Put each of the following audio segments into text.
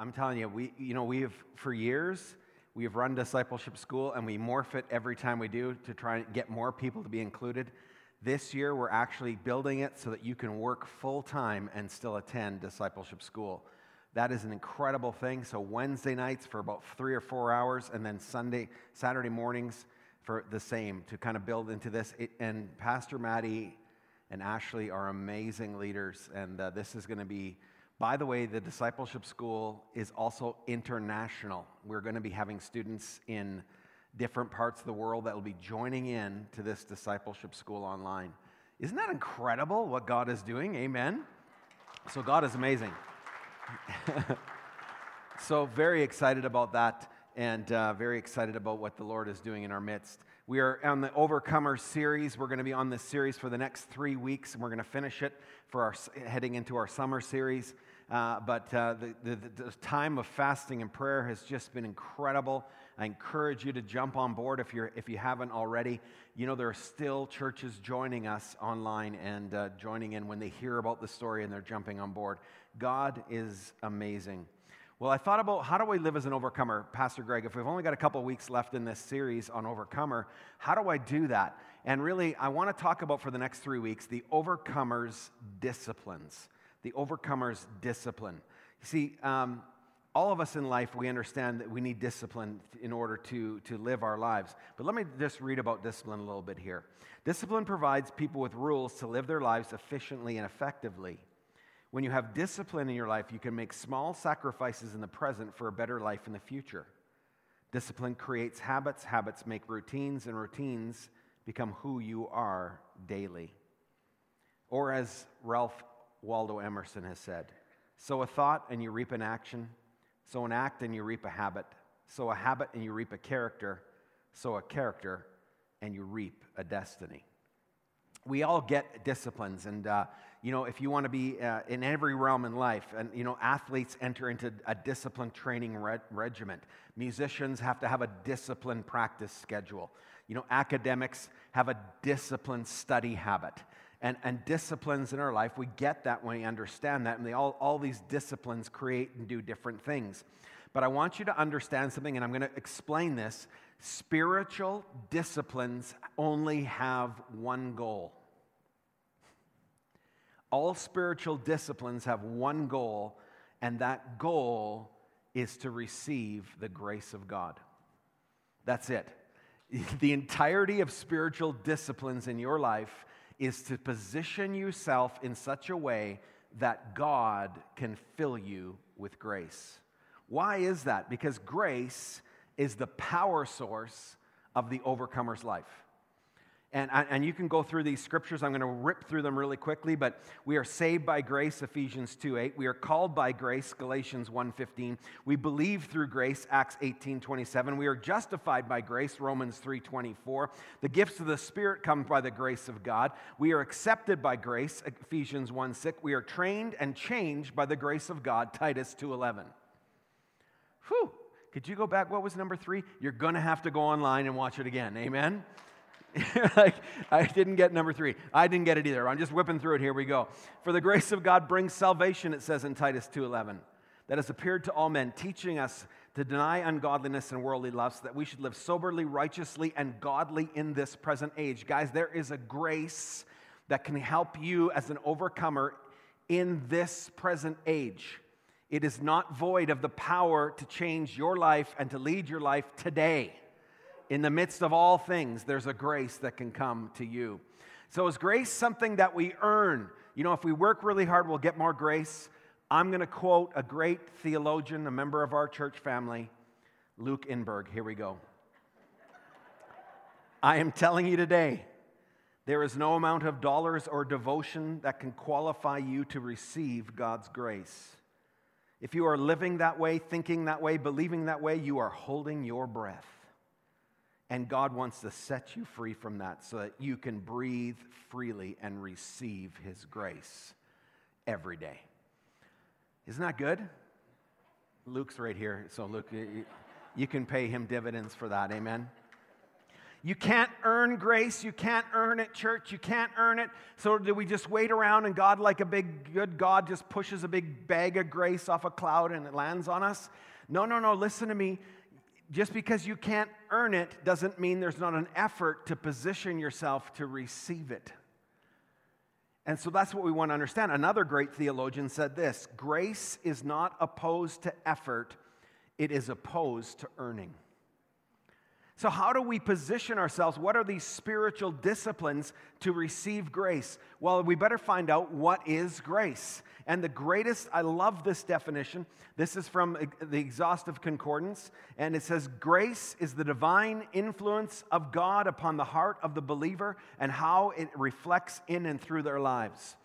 I'm telling you, we, you know, we have, for years, we have run discipleship school and we morph it every time we do to try and get more people to be included. This year, we're actually building it so that you can work full time and still attend discipleship school. That is an incredible thing. So, Wednesday nights for about three or four hours, and then Sunday, Saturday mornings for the same to kind of build into this. It, and Pastor Maddie and Ashley are amazing leaders, and uh, this is going to be by the way, the discipleship school is also international. We're going to be having students in different parts of the world that will be joining in to this discipleship school online. Isn't that incredible what God is doing? Amen. So God is amazing. so very excited about that and uh, very excited about what the Lord is doing in our midst. We are on the Overcomer series. We're going to be on this series for the next three weeks, and we're going to finish it for our heading into our summer series. Uh, but uh, the, the, the, time of fasting and prayer has just been incredible. I encourage you to jump on board if, you're, if you haven't already. You know, there are still churches joining us online and uh, joining in when they hear about the story and they're jumping on board. God is amazing. Well, I thought about how do I live as an overcomer, Pastor Greg? If we've only got a couple weeks left in this series on overcomer, how do I do that? And really, I want to talk about for the next three weeks the overcomer's disciplines the overcomer's discipline. You see, um, all of us in life, we understand that we need discipline in order to, to live our lives. But let me just read about discipline a little bit here. Discipline provides people with rules to live their lives efficiently and effectively. When you have discipline in your life, you can make small sacrifices in the present for a better life in the future. Discipline creates habits, habits make routines, and routines become who you are daily. Or as Ralph Waldo Emerson has said. Sow a thought and you reap an action. Sow an act and you reap a habit. Sow a habit and you reap a character. Sow a character and you reap a destiny. We all get disciplines, and uh, you know, if you want to be uh, in every realm in life, and you know, athletes enter into a disciplined training re- regiment. Musicians have to have a disciplined practice schedule. You know, academics have a disciplined study habit and, and disciplines in our life. We get that when we understand that, and they all, all these disciplines create and do different things. But I want you to understand something, and I'm going to explain this. Spiritual disciplines only have one goal. All spiritual disciplines have one goal, and that goal is to receive the grace of God. That's it. The entirety of spiritual disciplines in your life is to position yourself in such a way that God can fill you with grace. Why is that? Because grace is the power source of the overcomer's life. And, and you can go through these scriptures. I'm going to rip through them really quickly, but we are saved by grace, Ephesians 2 8. We are called by grace, Galatians 1 15. We believe through grace, Acts 18 27. We are justified by grace, Romans 3 24. The gifts of the Spirit come by the grace of God. We are accepted by grace, Ephesians 1 6. We are trained and changed by the grace of God, Titus 2 11. Whew. Could you go back? What was number three? You're going to have to go online and watch it again. Amen? like, I didn't get number three. I didn't get it either. I'm just whipping through it. Here we go. For the grace of God brings salvation, it says in Titus 2.11, that has appeared to all men, teaching us to deny ungodliness and worldly lusts, that we should live soberly, righteously, and godly in this present age. Guys, there is a grace that can help you as an overcomer in this present age. It is not void of the power to change your life and to lead your life today in the midst of all things, there's a grace that can come to you. So, is grace something that we earn? You know, if we work really hard, we'll get more grace. I'm going to quote a great theologian, a member of our church family, Luke Inberg. Here we go. I am telling you today, there is no amount of dollars or devotion that can qualify you to receive God's grace. If you are living that way, thinking that way, believing that way, you are holding your breath. And God wants to set you free from that so that you can breathe freely and receive His grace every day. Isn't that good? Luke's right here. So, Luke, you can pay him dividends for that. Amen. You can't earn grace. You can't earn it, church. You can't earn it. So, do we just wait around and God, like a big, good God, just pushes a big bag of grace off a cloud and it lands on us? No, no, no. Listen to me. Just because you can't earn it doesn't mean there's not an effort to position yourself to receive it. And so that's what we want to understand. Another great theologian said this grace is not opposed to effort, it is opposed to earning. So, how do we position ourselves? What are these spiritual disciplines to receive grace? Well, we better find out what is grace. And the greatest, I love this definition. This is from the Exhaustive Concordance, and it says, Grace is the divine influence of God upon the heart of the believer and how it reflects in and through their lives.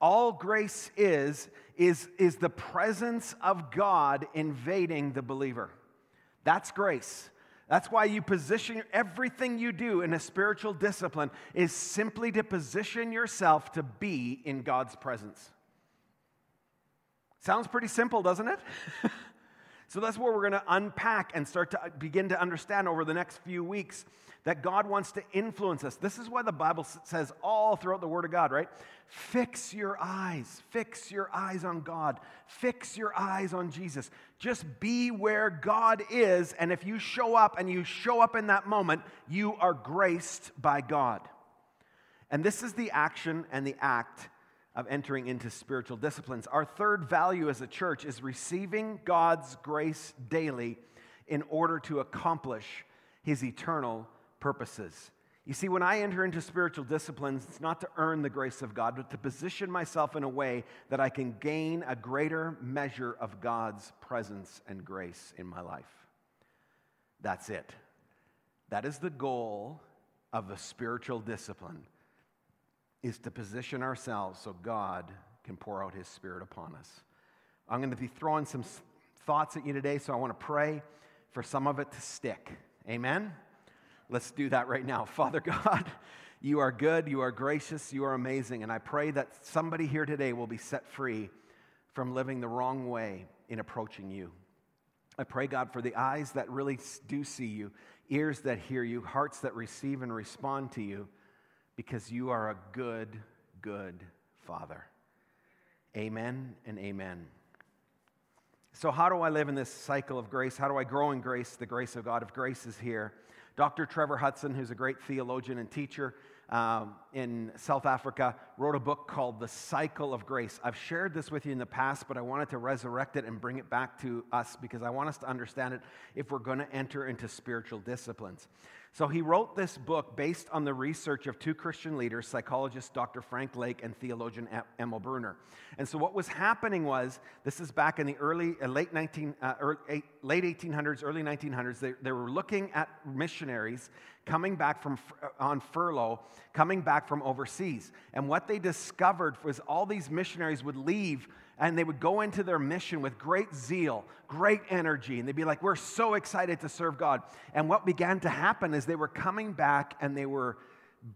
All grace is, is, is the presence of God invading the believer. That's grace. That's why you position everything you do in a spiritual discipline is simply to position yourself to be in God's presence. Sounds pretty simple, doesn't it? so that's where we're going to unpack and start to uh, begin to understand over the next few weeks that God wants to influence us. This is why the Bible says all throughout the Word of God, right? Fix your eyes, fix your eyes on God, fix your eyes on Jesus. Just be where God is, and if you show up and you show up in that moment, you are graced by God. And this is the action and the act of entering into spiritual disciplines. Our third value as a church is receiving God's grace daily in order to accomplish his eternal purposes. You see, when I enter into spiritual disciplines, it's not to earn the grace of God, but to position myself in a way that I can gain a greater measure of God's presence and grace in my life. That's it. That is the goal of a spiritual discipline is to position ourselves so God can pour out his spirit upon us. I'm going to be throwing some thoughts at you today, so I want to pray for some of it to stick. Amen? Let's do that right now. Father God, you are good, you are gracious, you are amazing, and I pray that somebody here today will be set free from living the wrong way in approaching you. I pray, God, for the eyes that really do see you, ears that hear you, hearts that receive and respond to you, because you are a good, good Father. Amen and amen. So, how do I live in this cycle of grace? How do I grow in grace, the grace of God, if grace is here? Dr. Trevor Hudson, who's a great theologian and teacher um, in South Africa, wrote a book called The Cycle of Grace. I've shared this with you in the past, but I wanted to resurrect it and bring it back to us because I want us to understand it if we're going to enter into spiritual disciplines. So he wrote this book based on the research of two Christian leaders, psychologist Dr. Frank Lake and theologian Emil Brunner. And so what was happening was, this is back in the early, uh, late, 19, uh, early, late 1800s, early 1900s, they, they were looking at missionaries coming back from uh, on furlough, coming back from overseas. And what they discovered was all these missionaries would leave and they would go into their mission with great zeal, great energy, and they'd be like, We're so excited to serve God. And what began to happen is they were coming back and they were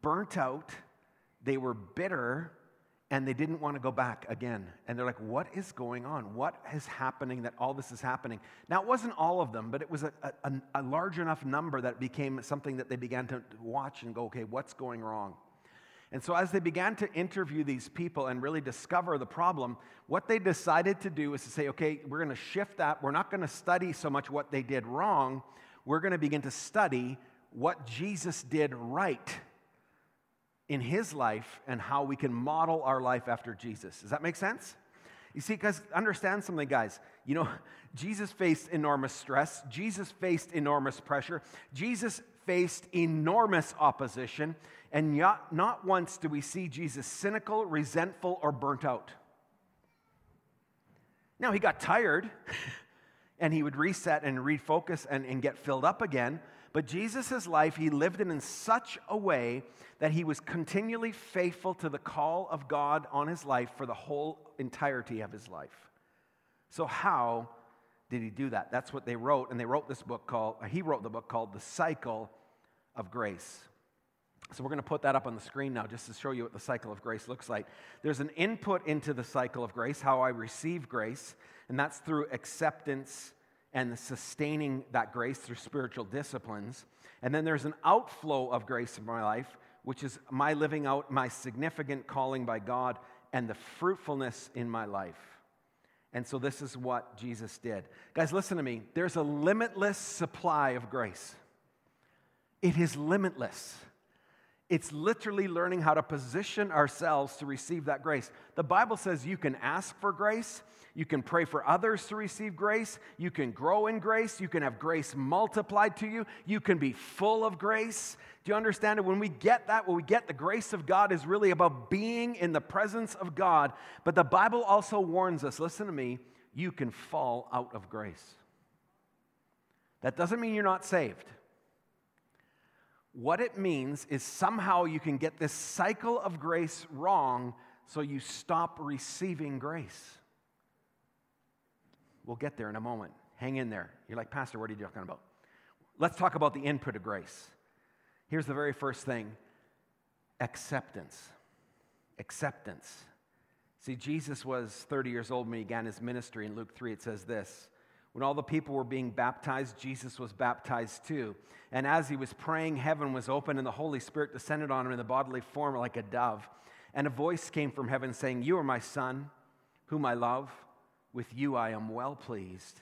burnt out, they were bitter, and they didn't want to go back again. And they're like, What is going on? What is happening that all this is happening? Now, it wasn't all of them, but it was a, a, a large enough number that became something that they began to watch and go, Okay, what's going wrong? And so, as they began to interview these people and really discover the problem, what they decided to do is to say, okay, we're going to shift that. We're not going to study so much what they did wrong. We're going to begin to study what Jesus did right in his life and how we can model our life after Jesus. Does that make sense? You see, guys, understand something, guys. You know, Jesus faced enormous stress, Jesus faced enormous pressure, Jesus faced enormous opposition. And not, not once do we see Jesus cynical, resentful, or burnt out. Now, he got tired and he would reset and refocus and, and get filled up again. But Jesus' life, he lived it in such a way that he was continually faithful to the call of God on his life for the whole entirety of his life. So, how did he do that? That's what they wrote. And they wrote this book called, uh, he wrote the book called The Cycle of Grace. So we're going to put that up on the screen now just to show you what the cycle of grace looks like. There's an input into the cycle of grace, how I receive grace, and that's through acceptance and the sustaining that grace through spiritual disciplines. And then there's an outflow of grace in my life, which is my living out my significant calling by God and the fruitfulness in my life. And so this is what Jesus did. Guys, listen to me. There's a limitless supply of grace. It is limitless. It's literally learning how to position ourselves to receive that grace. The Bible says you can ask for grace, you can pray for others to receive grace, you can grow in grace, you can have grace multiplied to you, you can be full of grace. Do you understand it? When we get that, when we get the grace of God is really about being in the presence of God. But the Bible also warns us listen to me, you can fall out of grace. That doesn't mean you're not saved. What it means is somehow you can get this cycle of grace wrong, so you stop receiving grace. We'll get there in a moment. Hang in there. You're like, Pastor, what are you talking about? Let's talk about the input of grace. Here's the very first thing acceptance. Acceptance. See, Jesus was 30 years old when he began his ministry. In Luke 3, it says this When all the people were being baptized, Jesus was baptized too. And as he was praying, heaven was open, and the Holy Spirit descended on him in the bodily form like a dove. And a voice came from heaven saying, You are my son, whom I love. With you I am well pleased.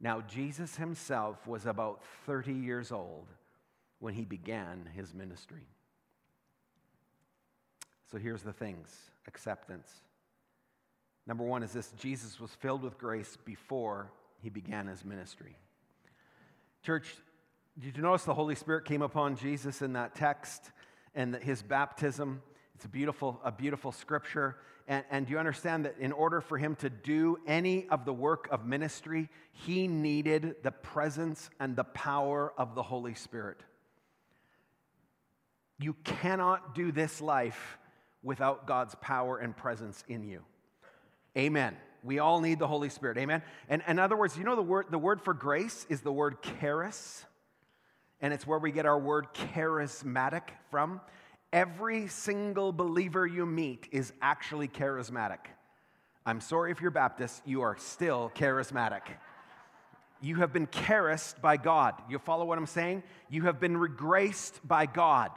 Now, Jesus himself was about 30 years old when he began his ministry. So here's the things acceptance. Number one is this Jesus was filled with grace before he began his ministry. Church, did you notice the Holy Spirit came upon Jesus in that text and his baptism? It's a beautiful, a beautiful scripture. And, and do you understand that in order for him to do any of the work of ministry, he needed the presence and the power of the Holy Spirit? You cannot do this life without God's power and presence in you. Amen. We all need the Holy Spirit. Amen. And in other words, you know the word the word for grace is the word charis, and it's where we get our word charismatic from. Every single believer you meet is actually charismatic. I'm sorry if you're Baptist, you are still charismatic. You have been charised by God. You follow what I'm saying? You have been regraced by God.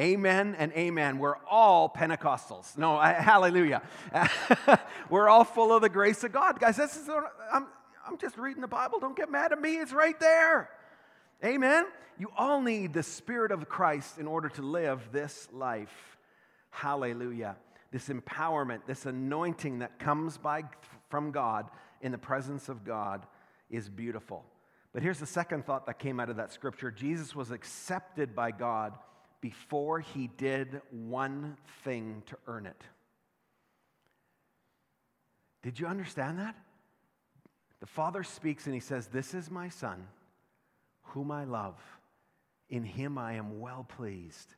Amen and amen. We're all Pentecostals. No, hallelujah. We're all full of the grace of God. Guys, this is, I'm, I'm just reading the Bible. Don't get mad at me. It's right there. Amen. You all need the Spirit of Christ in order to live this life. Hallelujah. This empowerment, this anointing that comes by, from God in the presence of God is beautiful. But here's the second thought that came out of that scripture Jesus was accepted by God before he did one thing to earn it. Did you understand that? The Father speaks and he says, This is my Son, whom I love. In him I am well pleased.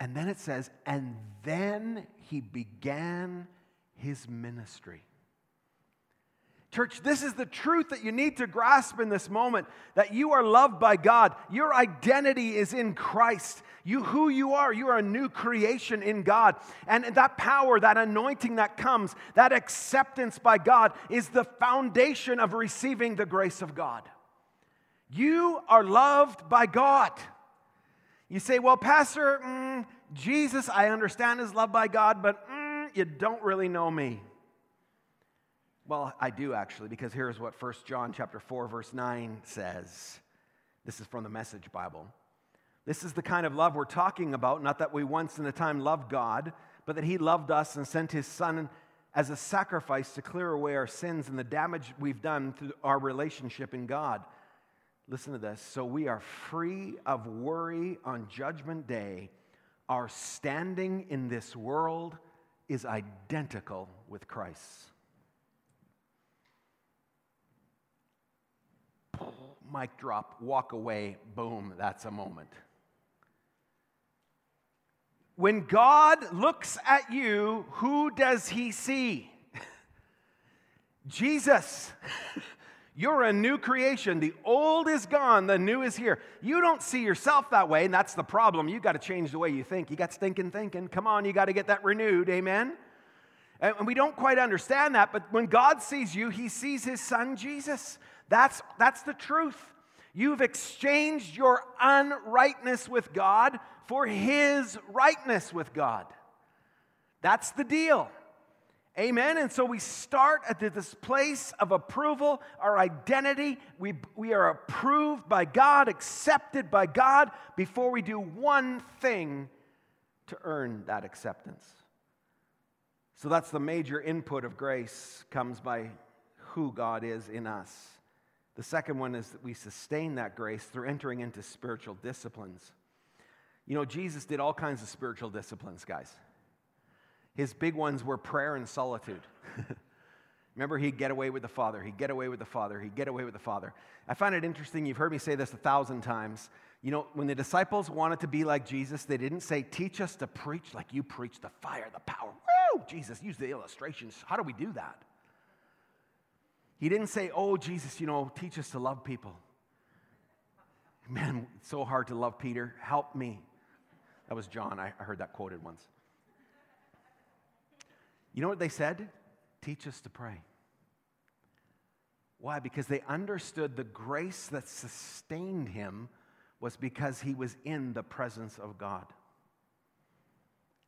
And then it says, And then he began his ministry. Church, this is the truth that you need to grasp in this moment that you are loved by God. Your identity is in Christ. You who you are, you are a new creation in God. And that power, that anointing that comes, that acceptance by God is the foundation of receiving the grace of God. You are loved by God. You say, "Well, pastor, mm, Jesus, I understand is loved by God, but mm, you don't really know me." Well, I do actually, because here's what 1 John chapter 4, verse 9 says. This is from the Message Bible. This is the kind of love we're talking about, not that we once in a time loved God, but that He loved us and sent His Son as a sacrifice to clear away our sins and the damage we've done through our relationship in God. Listen to this. So we are free of worry on Judgment Day. Our standing in this world is identical with Christ's. Mic drop, walk away, boom, that's a moment. When God looks at you, who does he see? Jesus. You're a new creation. The old is gone, the new is here. You don't see yourself that way, and that's the problem. You got to change the way you think. You got stinking thinking. Come on, you got to get that renewed. Amen. And we don't quite understand that, but when God sees you, he sees his son Jesus. That's, that's the truth. You've exchanged your unrightness with God for His rightness with God. That's the deal. Amen. And so we start at this place of approval, our identity. We, we are approved by God, accepted by God, before we do one thing to earn that acceptance. So that's the major input of grace, comes by who God is in us. The second one is that we sustain that grace through entering into spiritual disciplines. You know, Jesus did all kinds of spiritual disciplines, guys. His big ones were prayer and solitude. Remember, he'd get away with the Father, he'd get away with the Father, he'd get away with the Father. I find it interesting, you've heard me say this a thousand times. You know, when the disciples wanted to be like Jesus, they didn't say, Teach us to preach like you preach the fire, the power. Woo! Jesus, use the illustrations. How do we do that? He didn't say, Oh, Jesus, you know, teach us to love people. Man, it's so hard to love Peter. Help me. That was John. I heard that quoted once. You know what they said? Teach us to pray. Why? Because they understood the grace that sustained him was because he was in the presence of God.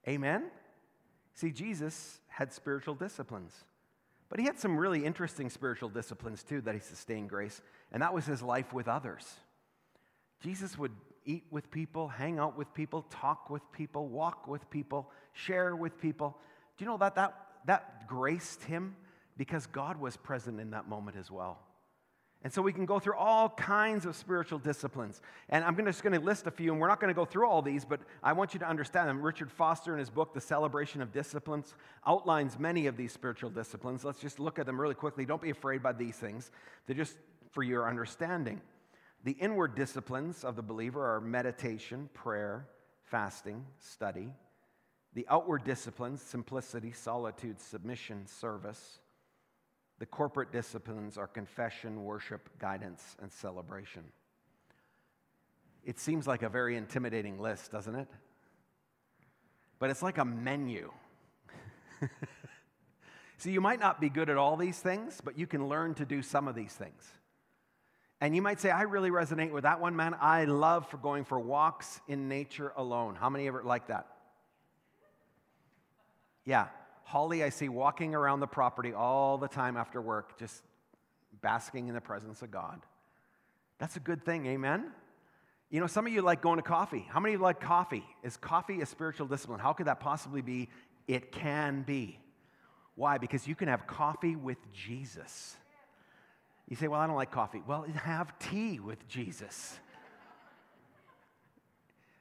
Amen? See, Jesus had spiritual disciplines, but he had some really interesting spiritual disciplines too that he sustained grace, and that was his life with others. Jesus would eat with people, hang out with people, talk with people, walk with people, share with people. Do you know that that, that graced him because God was present in that moment as well? And so we can go through all kinds of spiritual disciplines. And I'm just going to list a few, and we're not going to go through all these, but I want you to understand them. Richard Foster, in his book, The Celebration of Disciplines, outlines many of these spiritual disciplines. Let's just look at them really quickly. Don't be afraid by these things, they're just for your understanding. The inward disciplines of the believer are meditation, prayer, fasting, study. The outward disciplines, simplicity, solitude, submission, service. The corporate disciplines are confession, worship, guidance, and celebration. It seems like a very intimidating list, doesn't it? But it's like a menu. See, you might not be good at all these things, but you can learn to do some of these things. And you might say, I really resonate with that one, man. I love for going for walks in nature alone. How many ever like that? Yeah. Holly, I see walking around the property all the time after work, just basking in the presence of God. That's a good thing, amen? You know, some of you like going to coffee. How many of you like coffee? Is coffee a spiritual discipline? How could that possibly be? It can be. Why? Because you can have coffee with Jesus. You say, Well, I don't like coffee. Well, have tea with Jesus.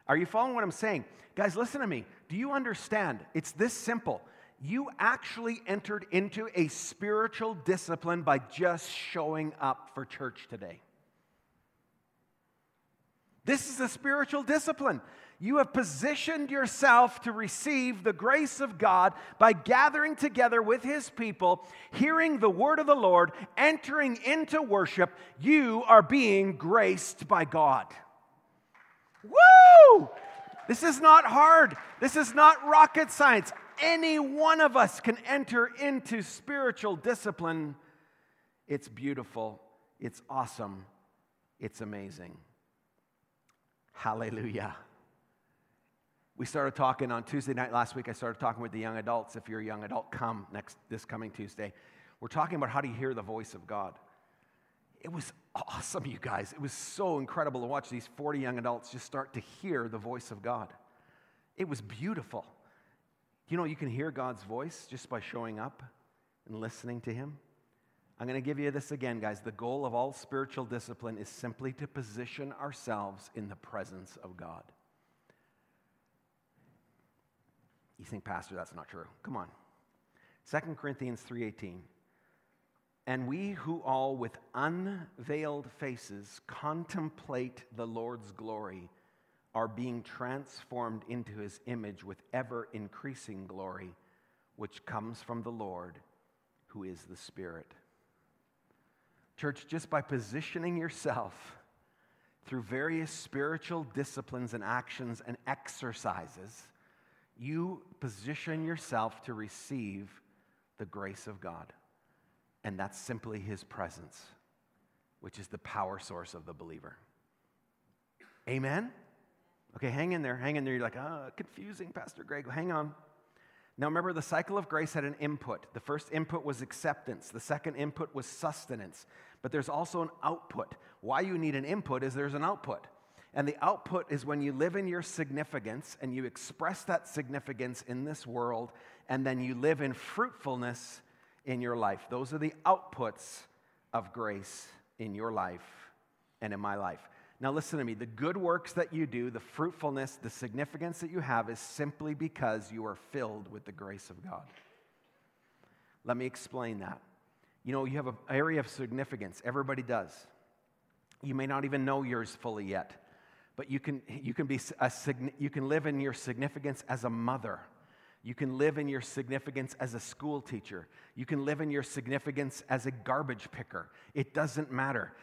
Are you following what I'm saying? Guys, listen to me. Do you understand? It's this simple. You actually entered into a spiritual discipline by just showing up for church today. This is a spiritual discipline. You have positioned yourself to receive the grace of God by gathering together with His people, hearing the word of the Lord, entering into worship. You are being graced by God. Woo! This is not hard. This is not rocket science. Any one of us can enter into spiritual discipline. It's beautiful. It's awesome. It's amazing. Hallelujah. We started talking on Tuesday night last week. I started talking with the young adults. If you're a young adult, come next this coming Tuesday. We're talking about how do you hear the voice of God. It was awesome, you guys. It was so incredible to watch these 40 young adults just start to hear the voice of God. It was beautiful. You know, you can hear God's voice just by showing up and listening to Him. I'm going to give you this again, guys. The goal of all spiritual discipline is simply to position ourselves in the presence of God. You think, Pastor, that's not true. Come on. 2 Corinthians 3:18. And we who all with unveiled faces contemplate the Lord's glory are being transformed into his image with ever increasing glory, which comes from the Lord, who is the Spirit. Church, just by positioning yourself through various spiritual disciplines and actions and exercises, you position yourself to receive the grace of God. And that's simply His presence. which is the power source of the believer. Amen? Okay, hang in there, hang in there. You're like, ah, oh, confusing, Pastor Greg. Hang on. Now remember, the cycle of grace had an input. The first input was acceptance, the second input was sustenance. But there's also an output. Why you need an input is there's an output. And the output is when you live in your significance and you express that significance in this world, and then you live in fruitfulness in your life. Those are the outputs of grace in your life and in my life. Now, listen to me. The good works that you do, the fruitfulness, the significance that you have is simply because you are filled with the grace of God. Let me explain that. You know, you have an area of significance, everybody does. You may not even know yours fully yet, but you can, you can, be a, you can live in your significance as a mother you can live in your significance as a school teacher. You can live in your significance as a garbage picker. It doesn't matter.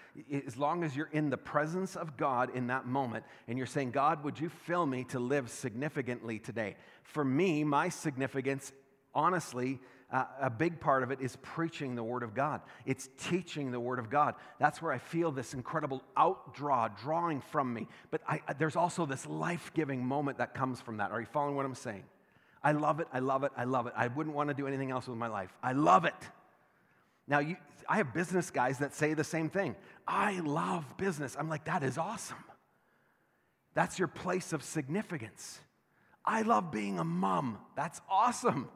As long as you're in the presence of God in that moment and you're saying, God, would you fill me to live significantly today? For me, my significance, honestly, uh, a big part of it is preaching the Word of God. It's teaching the Word of God. That's where I feel this incredible outdraw, drawing from me. But I, there's also this life giving moment that comes from that. Are you following what I'm saying? I love it. I love it. I love it. I wouldn't want to do anything else with my life. I love it. Now, you, I have business guys that say the same thing. I love business. I'm like, that is awesome. That's your place of significance. I love being a mom. That's awesome.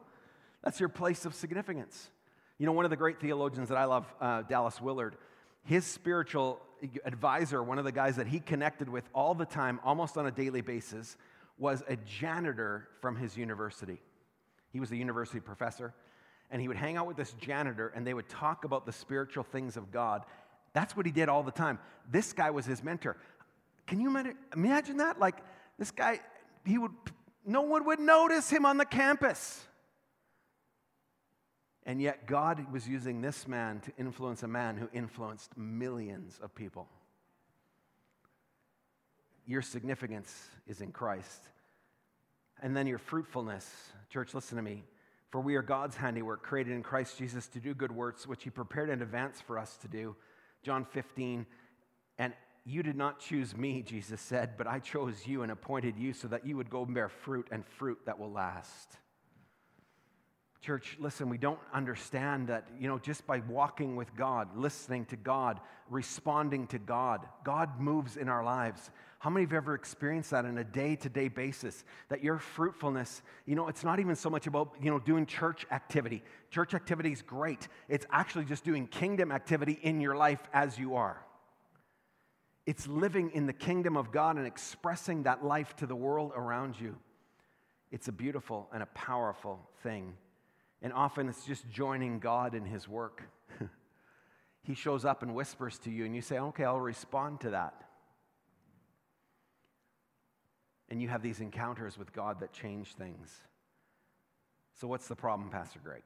That's your place of significance. You know, one of the great theologians that I love, uh, Dallas Willard, his spiritual advisor, one of the guys that he connected with all the time, almost on a daily basis, was a janitor from his university. He was a university professor, and he would hang out with this janitor, and they would talk about the spiritual things of God. That's what he did all the time. This guy was his mentor. Can you imagine that? Like, this guy, he would, no one would notice him on the campus. And yet, God was using this man to influence a man who influenced millions of people your significance is in Christ. And then your fruitfulness. Church, listen to me. For we are God's handiwork, created in Christ Jesus to do good works, which He prepared in advance for us to do. John 15. And you did not choose me, Jesus said, but I chose you and appointed you so that you would go and bear fruit and fruit that will last. Church, listen, we don't understand that, you know, just by walking with God, listening to God, responding to God, God moves in our lives. How many of you ever experienced that on a day to day basis? That your fruitfulness, you know, it's not even so much about, you know, doing church activity. Church activity is great. It's actually just doing kingdom activity in your life as you are. It's living in the kingdom of God and expressing that life to the world around you. It's a beautiful and a powerful thing. And often it's just joining God in His work. he shows up and whispers to you, and you say, Okay, I'll respond to that. And you have these encounters with God that change things. So, what's the problem, Pastor Greg?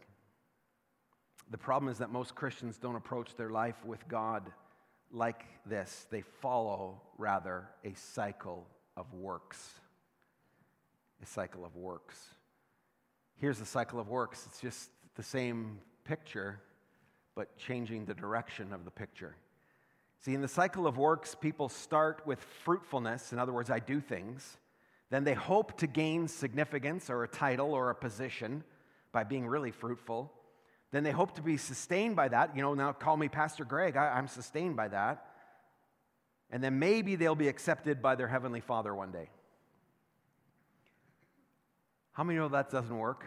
The problem is that most Christians don't approach their life with God like this. They follow, rather, a cycle of works. A cycle of works. Here's the cycle of works it's just the same picture, but changing the direction of the picture. See, in the cycle of works, people start with fruitfulness. In other words, I do things. Then they hope to gain significance or a title or a position by being really fruitful. Then they hope to be sustained by that. You know, now call me Pastor Greg, I, am sustained by that. And then maybe they'll be accepted by their Heavenly Father one day. How many know that doesn't work?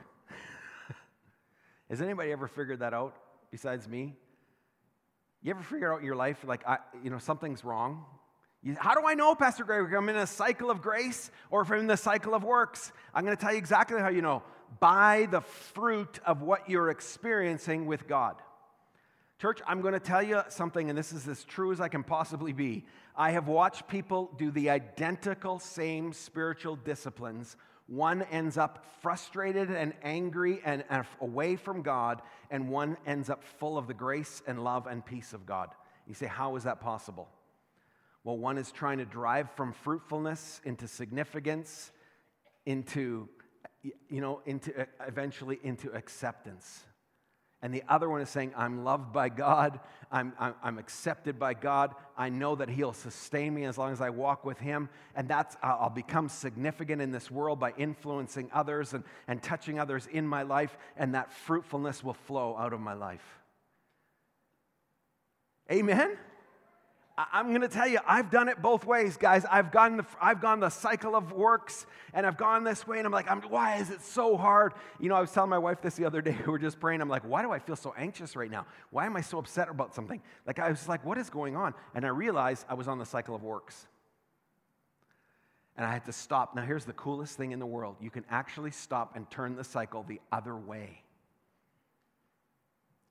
Has anybody ever figured that out besides me? You ever figure out in your life, like, I, you know, something's wrong? You, how do I know, Pastor Greg, I'm in a cycle of grace or if I'm in the cycle of works? I'm going to tell you exactly how you know. By the fruit of what you're experiencing with God. Church, I'm going to tell you something, and this is as true as I can possibly be. I have watched people do the identical same spiritual disciplines. One ends up frustrated and angry and, away from God, and one ends up full of the grace and love and peace of God. You say, How is that possible? Well, one is trying to drive from fruitfulness into significance, into, you know, into eventually into acceptance. And the other one is saying, I'm loved by God, I'm, I'm, I'm, accepted by God, I know that He'll sustain me as long as I walk with Him, and that's, I'll become significant in this world by influencing others and, and touching others in my life, and that fruitfulness will flow out of my life. Amen? I'm going to tell you, I've done it both ways, guys. I've gone, the, I've gone the cycle of works, and I've gone this way, and I'm like, I'm, why is it so hard? You know, I was telling my wife this the other day. We were just praying. I'm like, why do I feel so anxious right now? Why am I so upset about something? Like, I was like, what is going on? And I realized I was on the cycle of works. And I had to stop. Now, here's the coolest thing in the world you can actually stop and turn the cycle the other way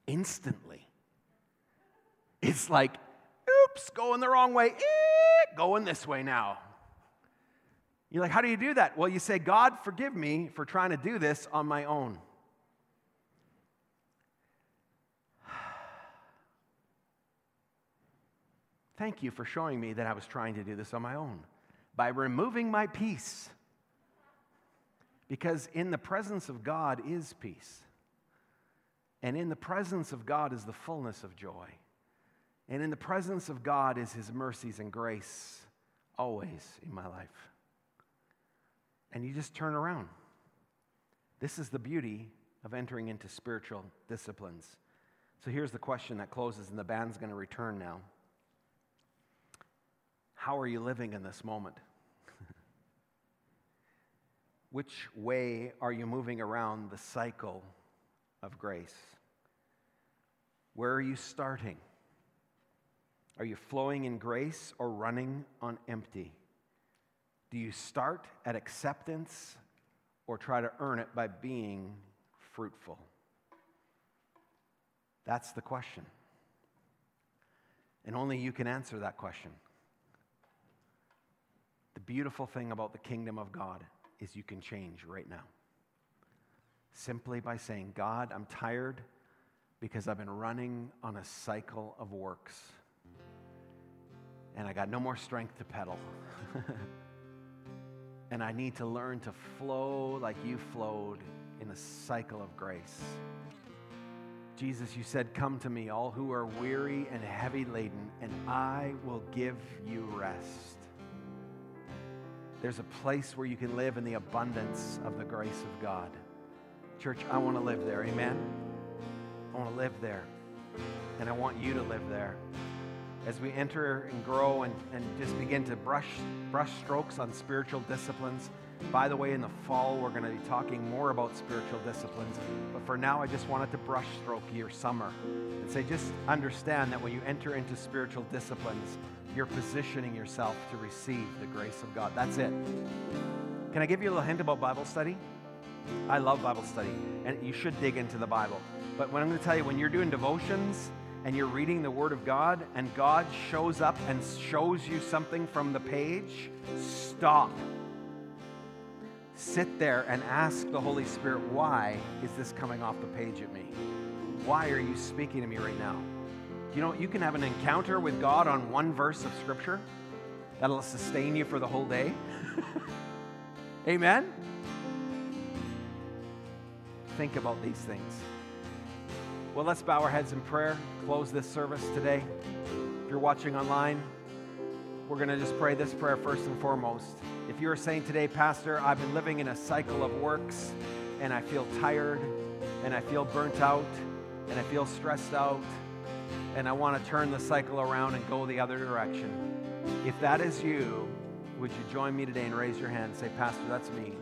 instantly. It's like, oops, going the wrong way, eh, going this way now. You're like, how do you do that? Well, you say, God, forgive me for trying to do this on my own. Thank you for showing me that I was trying to do this on my own by removing my peace. Because in the presence of God is peace. And in the presence of God is the fullness of joy. And in the presence of God is His mercies and grace always in my life. And you just turn around. This is the beauty of entering into spiritual disciplines. So here's the question that closes, and the band's going to return now. How are you living in this moment? Which way are you moving around the cycle of grace? Where are you starting? Are you flowing in grace or running on empty? Do you start at acceptance or try to earn it by being fruitful? That's the question. And only you can answer that question. The beautiful thing about the kingdom of God is you can change right now. Simply by saying, God, I'm tired because I've been running on a cycle of works and I got no more strength to pedal. and I need to learn to flow like you flowed in a cycle of grace. Jesus, you said, Come to me, all who are weary and heavy laden, and I will give you rest. There's a place where you can live in the abundance of the grace of God. Church, I want to live there. Amen? I want to live there. And I want you to live there as we enter and grow and, and just begin to brush, brush strokes on spiritual disciplines. By the way, in the fall, we're going to be talking more about spiritual disciplines. But for now, I just wanted to brush stroke your summer and say, just understand that when you enter into spiritual disciplines, you're positioning yourself to receive the grace of God. That's it. Can I give you a little hint about Bible study? I love Bible study, and you should dig into the Bible. But what I'm going to tell you, when you're doing devotions, and you're reading the Word of God and God shows up and shows you something from the page, stop. Sit there and ask the Holy Spirit, why is this coming off the page at me? Why are you speaking to me right now? You know, you can have an encounter with God on one verse of Scripture that'll sustain you for the whole day. Amen? Think about these things. Well, let's bow our heads in prayer, close this service today. If you're watching online, we're going to just pray this prayer first and foremost. If you're saying today, Pastor, I've been living in a cycle of works and I feel tired and I feel burnt out and I feel stressed out and I want to turn the cycle around and go the other direction. If that is you, would you join me today and raise your hand and say, Pastor, that's me,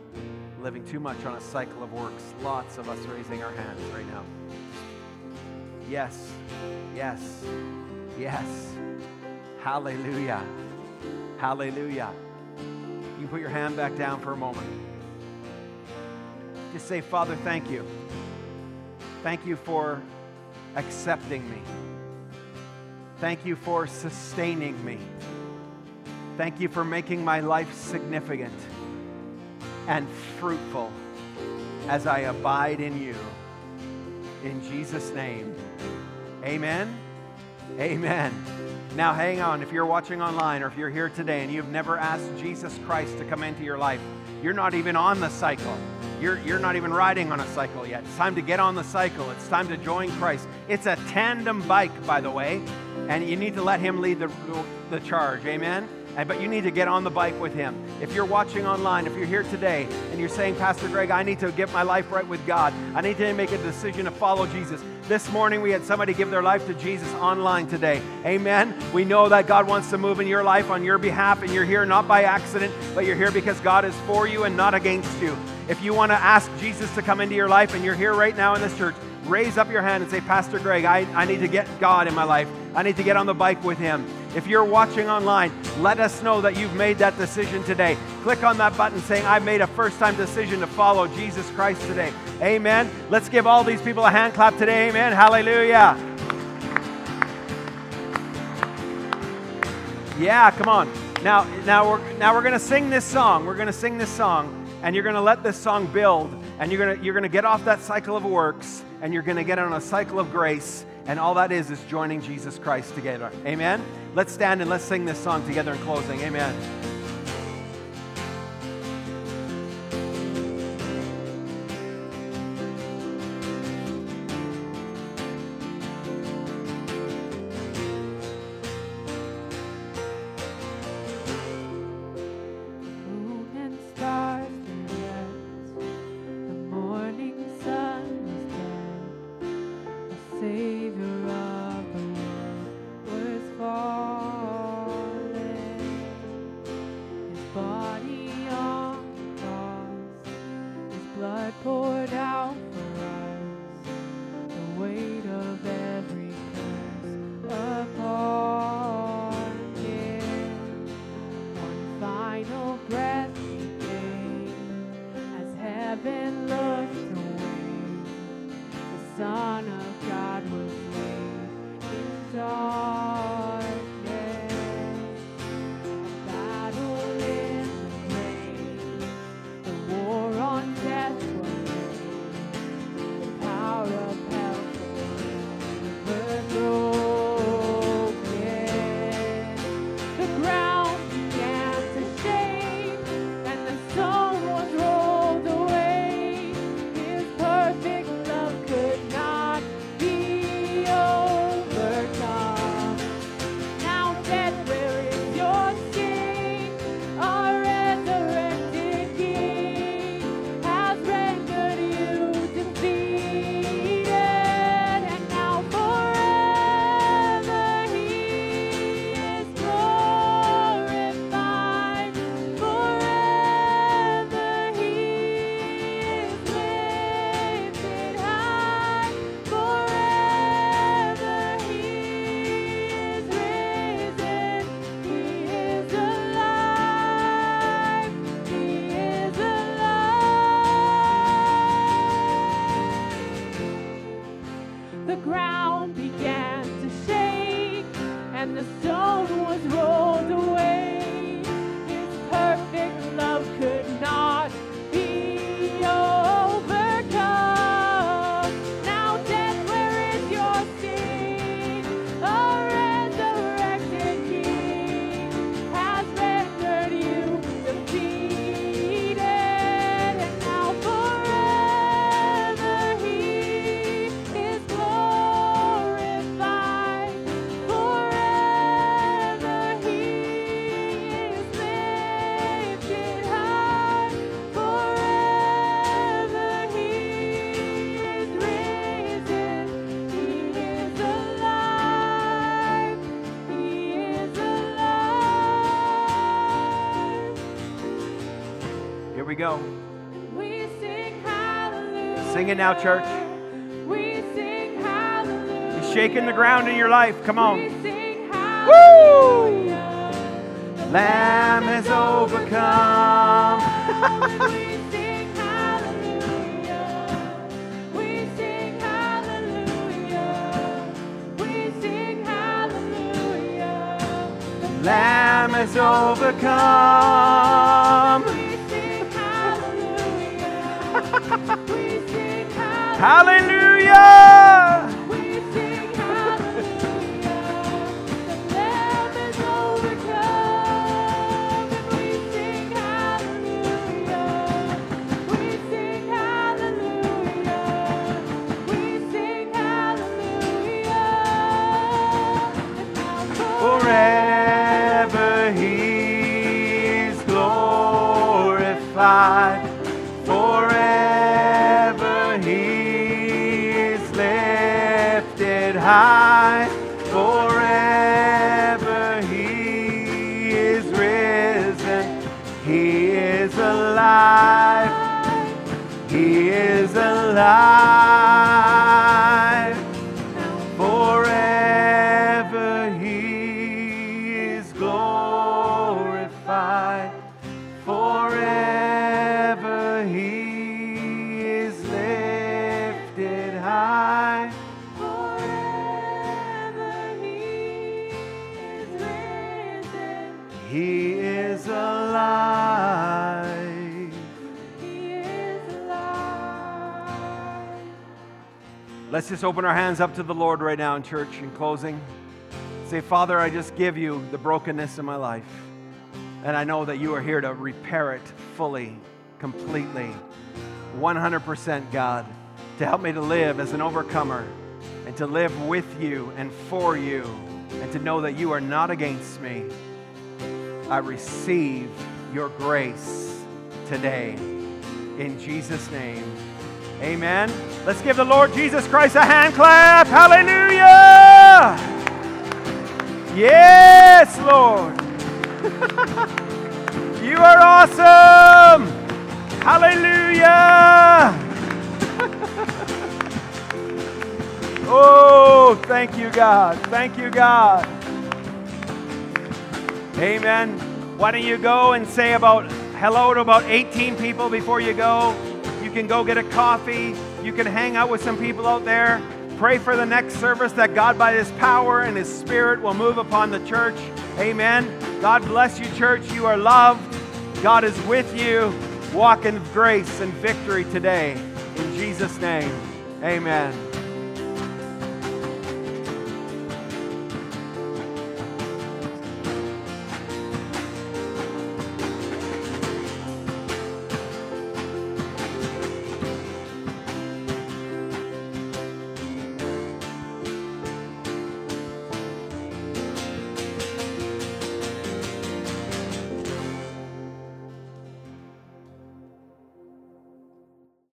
living too much on a cycle of works? Lots of us raising our hands right now. Yes, yes, yes. Hallelujah. Hallelujah. You can put your hand back down for a moment. Just say, Father, thank you. Thank you for accepting me. Thank you for sustaining me. Thank you for making my life significant and fruitful as I abide in you. In Jesus' name. Amen. Amen. Now, hang on. If you're watching online or if you're here today and you've never asked Jesus Christ to come into your life, you're not even on the cycle. you're, you're not even riding on a cycle yet. It's time to get on the cycle. It's time to join Christ. It's a tandem bike, by the way, and you need to let Him lead the, the charge. Amen? But you need to get on the bike with Him. If you're watching online, if you're here today and you're saying, Pastor Greg, I need to get my life right with God, I need to make a decision to follow Jesus. This morning we had somebody give their life to Jesus online today. Amen. We know that God wants to move in your life on your behalf, and you're here not by accident, but you're here because God is for you and not against you. If you want to ask Jesus to come into your life and you're here right now in this church, raise up your hand and say, Pastor Greg, I, I need to get God in my life. I need to get on the bike with Him. If you're watching online, let us know that you've made that decision today. Click on that button saying, I've made a first time decision to follow Jesus Christ today. Amen. Let's give all these people a hand clap today. Amen. Hallelujah. Yeah, come on. Now, now we're, now we're going to sing this song. We're going to sing this song, and you're going to let this song build, and you're going to, you're going to get off that cycle of works, and you're going to get on a cycle of grace and all that is is joining Jesus Christ together. Amen? Let's stand and let's sing this song together in closing. Amen. as heaven looked away. The Son of go. Sing it now, church. You're shaking the ground in your life. Come on. Woo! Lamb has overcome. We sing, Lamb has overcome. Hallelujah. He is alive. He is alive. Just open our hands up to the Lord right now in church in closing. Say, Father, I just give you the brokenness in my life. And I know that you are here to repair it fully, completely, 100%, God, to help me to live as an overcomer and to live with you and for you and to know that you are not against me. I receive your grace today. In Jesus' name, amen. Let's give the Lord Jesus Christ a hand clap. Hallelujah! Yes, Lord. you are awesome. Hallelujah. oh, thank you, God. Thank you, God. Amen. Why don't you go and say about hello to about 18 people before you go? You can go get a coffee. You can hang out with some people out there. Pray for the next service that God, by His power and His Spirit, will move upon the church. Amen. God bless you, church. You are loved. God is with you. Walk in grace and victory today. In Jesus' name, amen.